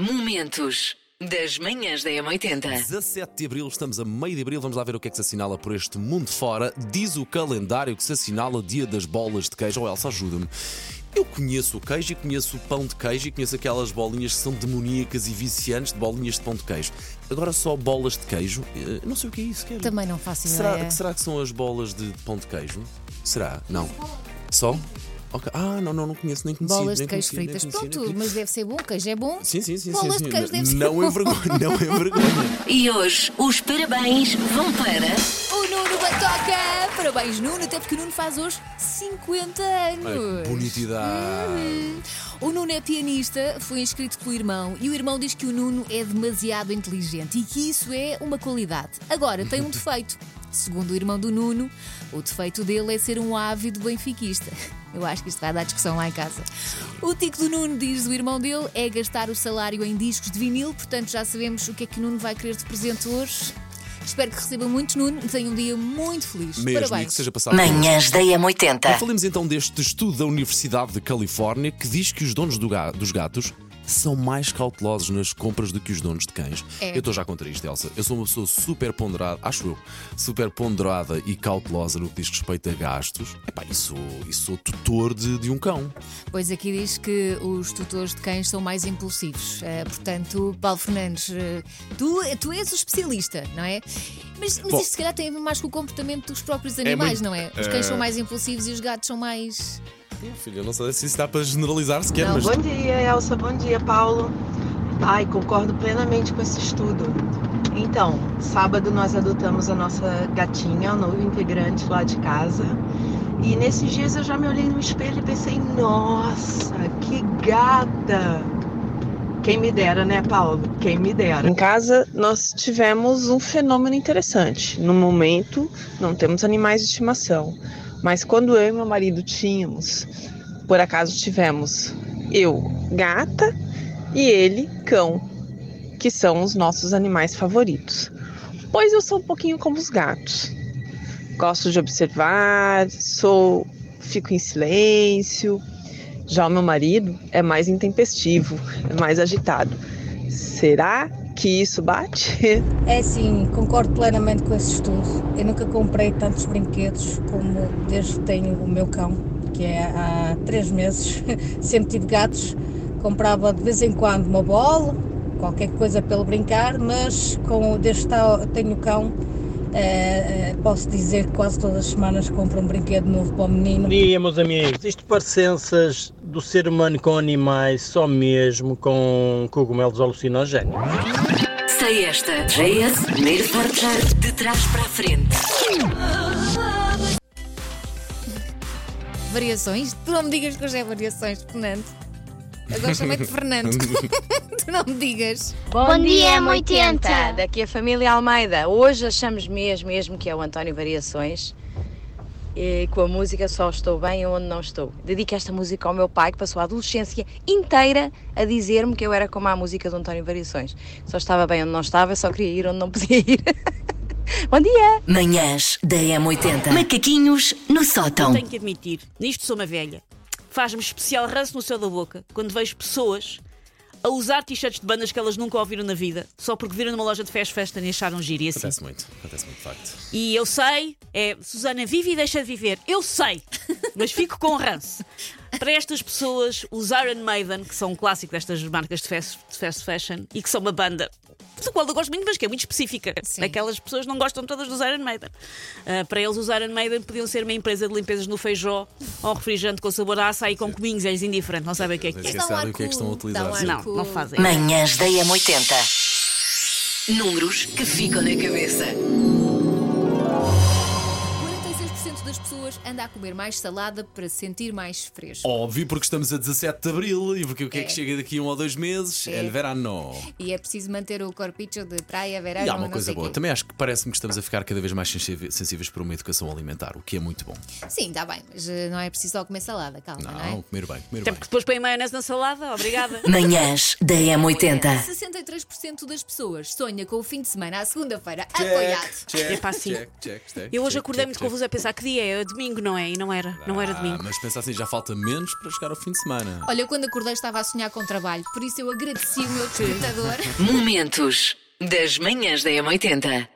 Momentos das manhãs da M80. 17 de abril, estamos a meio de abril, vamos lá ver o que é que se assinala por este mundo fora. Diz o calendário que se assinala dia das bolas de queijo. Oh, Elsa, ajuda-me. Eu conheço o queijo e conheço o pão de queijo e conheço aquelas bolinhas que são demoníacas e viciantes de bolinhas de pão de queijo. Agora só bolas de queijo, eh, não sei o que é isso, quero. Também não faço Será, ideia. será que são as bolas de pão de queijo? Será? Não. Só? Ok. Ah, não, não, não conheço, nem conhecia. Bolas de nem queijo fritas. Pronto, mas deve ser bom. Queijo é bom. Sim, sim, sim. Bolas sim, de sim. queijo deve ser Não bom. envergonha, não envergonha. E hoje os parabéns vão para. O Nuno Batoca! Parabéns, Nuno, até porque o Nuno faz hoje 50 anos. Que bonitidade. Uhum. O Nuno é pianista, foi inscrito pelo irmão e o irmão diz que o Nuno é demasiado inteligente e que isso é uma qualidade. Agora, tem um defeito. Segundo o irmão do Nuno, o defeito dele é ser um ávido benfiquista. Eu acho que isto vai dar discussão lá em casa. O tico do Nuno, diz o irmão dele, é gastar o salário em discos de vinil, portanto já sabemos o que é que o Nuno vai querer de presente hoje. Espero que receba muitos, Nuno, e tenha um dia muito feliz. Mesmo, e Parabéns. que seja passado. Manhãs da M80. Falemos então deste estudo da Universidade de Califórnia que diz que os donos do ga- dos gatos são mais cautelosos nas compras do que os donos de cães. É. Eu estou já contra isto, Elsa. Eu sou uma pessoa super ponderada, acho eu, super ponderada e cautelosa no que diz respeito a gastos. Epá, e sou, e sou tutor de, de um cão. Pois aqui diz que os tutores de cães são mais impulsivos. Eh, portanto, Paulo Fernandes, eh, tu, tu és o especialista, não é? Mas, mas Bom. isto se calhar tem a ver mais com o comportamento dos próprios animais, muito- não é? Os cães eh, são mais impulsivos e os gatos são mais. Eu não sei se isso dá para generalizar sequer, Não, mas. Bom dia, Elsa. Bom dia, Paulo. Ai, concordo plenamente com esse estudo. Então, sábado nós adotamos a nossa gatinha, o novo integrante lá de casa. E nesses dias eu já me olhei no espelho e pensei, nossa, que gata! Quem me dera, né, Paulo? Quem me dera. Em casa nós tivemos um fenômeno interessante. No momento, não temos animais de estimação. Mas quando eu e meu marido tínhamos, por acaso tivemos eu, gata, e ele, cão, que são os nossos animais favoritos. Pois eu sou um pouquinho como os gatos. Gosto de observar, sou, fico em silêncio. Já o meu marido é mais intempestivo, é mais agitado. Será que isso bate? É sim, concordo plenamente com esse estudo. Eu nunca comprei tantos brinquedos como desde que tenho o meu cão, que é há três meses. Sempre tive gatos, comprava de vez em quando uma bola, qualquer coisa para ele brincar, mas com, desde que tá- tenho o cão, eh, posso dizer que quase todas as semanas compro um brinquedo novo para o menino. Bom dia, meus amigos. Isto parecenças do ser humano com animais só mesmo com cogumelos alucinogénicos. Sei esta. JS, primeiro forjar de trás para a frente. Variações? Tu não me digas que hoje é variações, Fernando. Agora chamei-te Fernando. tu não me digas. Bom, dia, M80! Daqui a família Almeida. Hoje achamos mesmo, mesmo que é o António Variações. E com a música Só Estou Bem Onde Não Estou. Dedico esta música ao meu pai, que passou a adolescência inteira a dizer-me que eu era como a música do António Variações. Só estava bem onde não estava, eu só queria ir onde não podia ir. Bom dia! Manhãs da M80. Macaquinhos no sótão. Tenho que admitir, nisto sou uma velha. Faz-me especial ranço no céu da boca quando vejo pessoas a usar t-shirts de bandas que elas nunca ouviram na vida, só porque viram numa loja de fast fashion e acharam giro e assim. Acontece muito, acontece muito, de facto. E eu sei, é Susana vive e deixa de viver. Eu sei, mas fico com ranço. Para estas pessoas, os Iron Maiden, que são um clássico destas marcas de fast, de fast fashion e que são uma banda do qual eu gosto muito, mas que é muito específica. Sim. Aquelas pessoas não gostam todas dos Iron Maiden. Ah, para eles, os Iron Maiden podiam ser uma empresa de limpezas no feijó ou refrigerante com sabor a açaí com cominhos, é-lhes indiferente, não sabem o que é que é. O que é que estão a utilizar. Não, não fazem. Manhãs da M80. Números que ficam na cabeça. 46% das pessoas anda a comer mais salada para se sentir mais fresco. Óbvio, porque estamos a 17 de Abril e porque o que é, É. que chega daqui a um ou dois meses? É, É. el verano. E é preciso manter o corpicho de praia, verão, E há uma não coisa boa. quê. Também acho que parece-me que estamos a ficar cada vez mais sensíveis para uma educação alimentar, o que é muito bom. Sim, está bem, mas eh, não é preciso só comer salada, calma, não, Não, é? comer bem, comer Até bem. porque depois põem maionese na salada, obrigada. Manhãs da M80. 63% das pessoas sonha com o fim de semana à segunda-feira apoiado. check, check, check, check, Eu hoje check, acordei check, muito check. confusa a pensar que dia é, é domingo, não é? E não era, não era Ah, domingo. Mas pensa assim, já falta menos para chegar ao fim de semana. Olha, eu quando acordei estava a sonhar com trabalho, por isso eu agradeci o meu despertador. Momentos das manhãs da M80.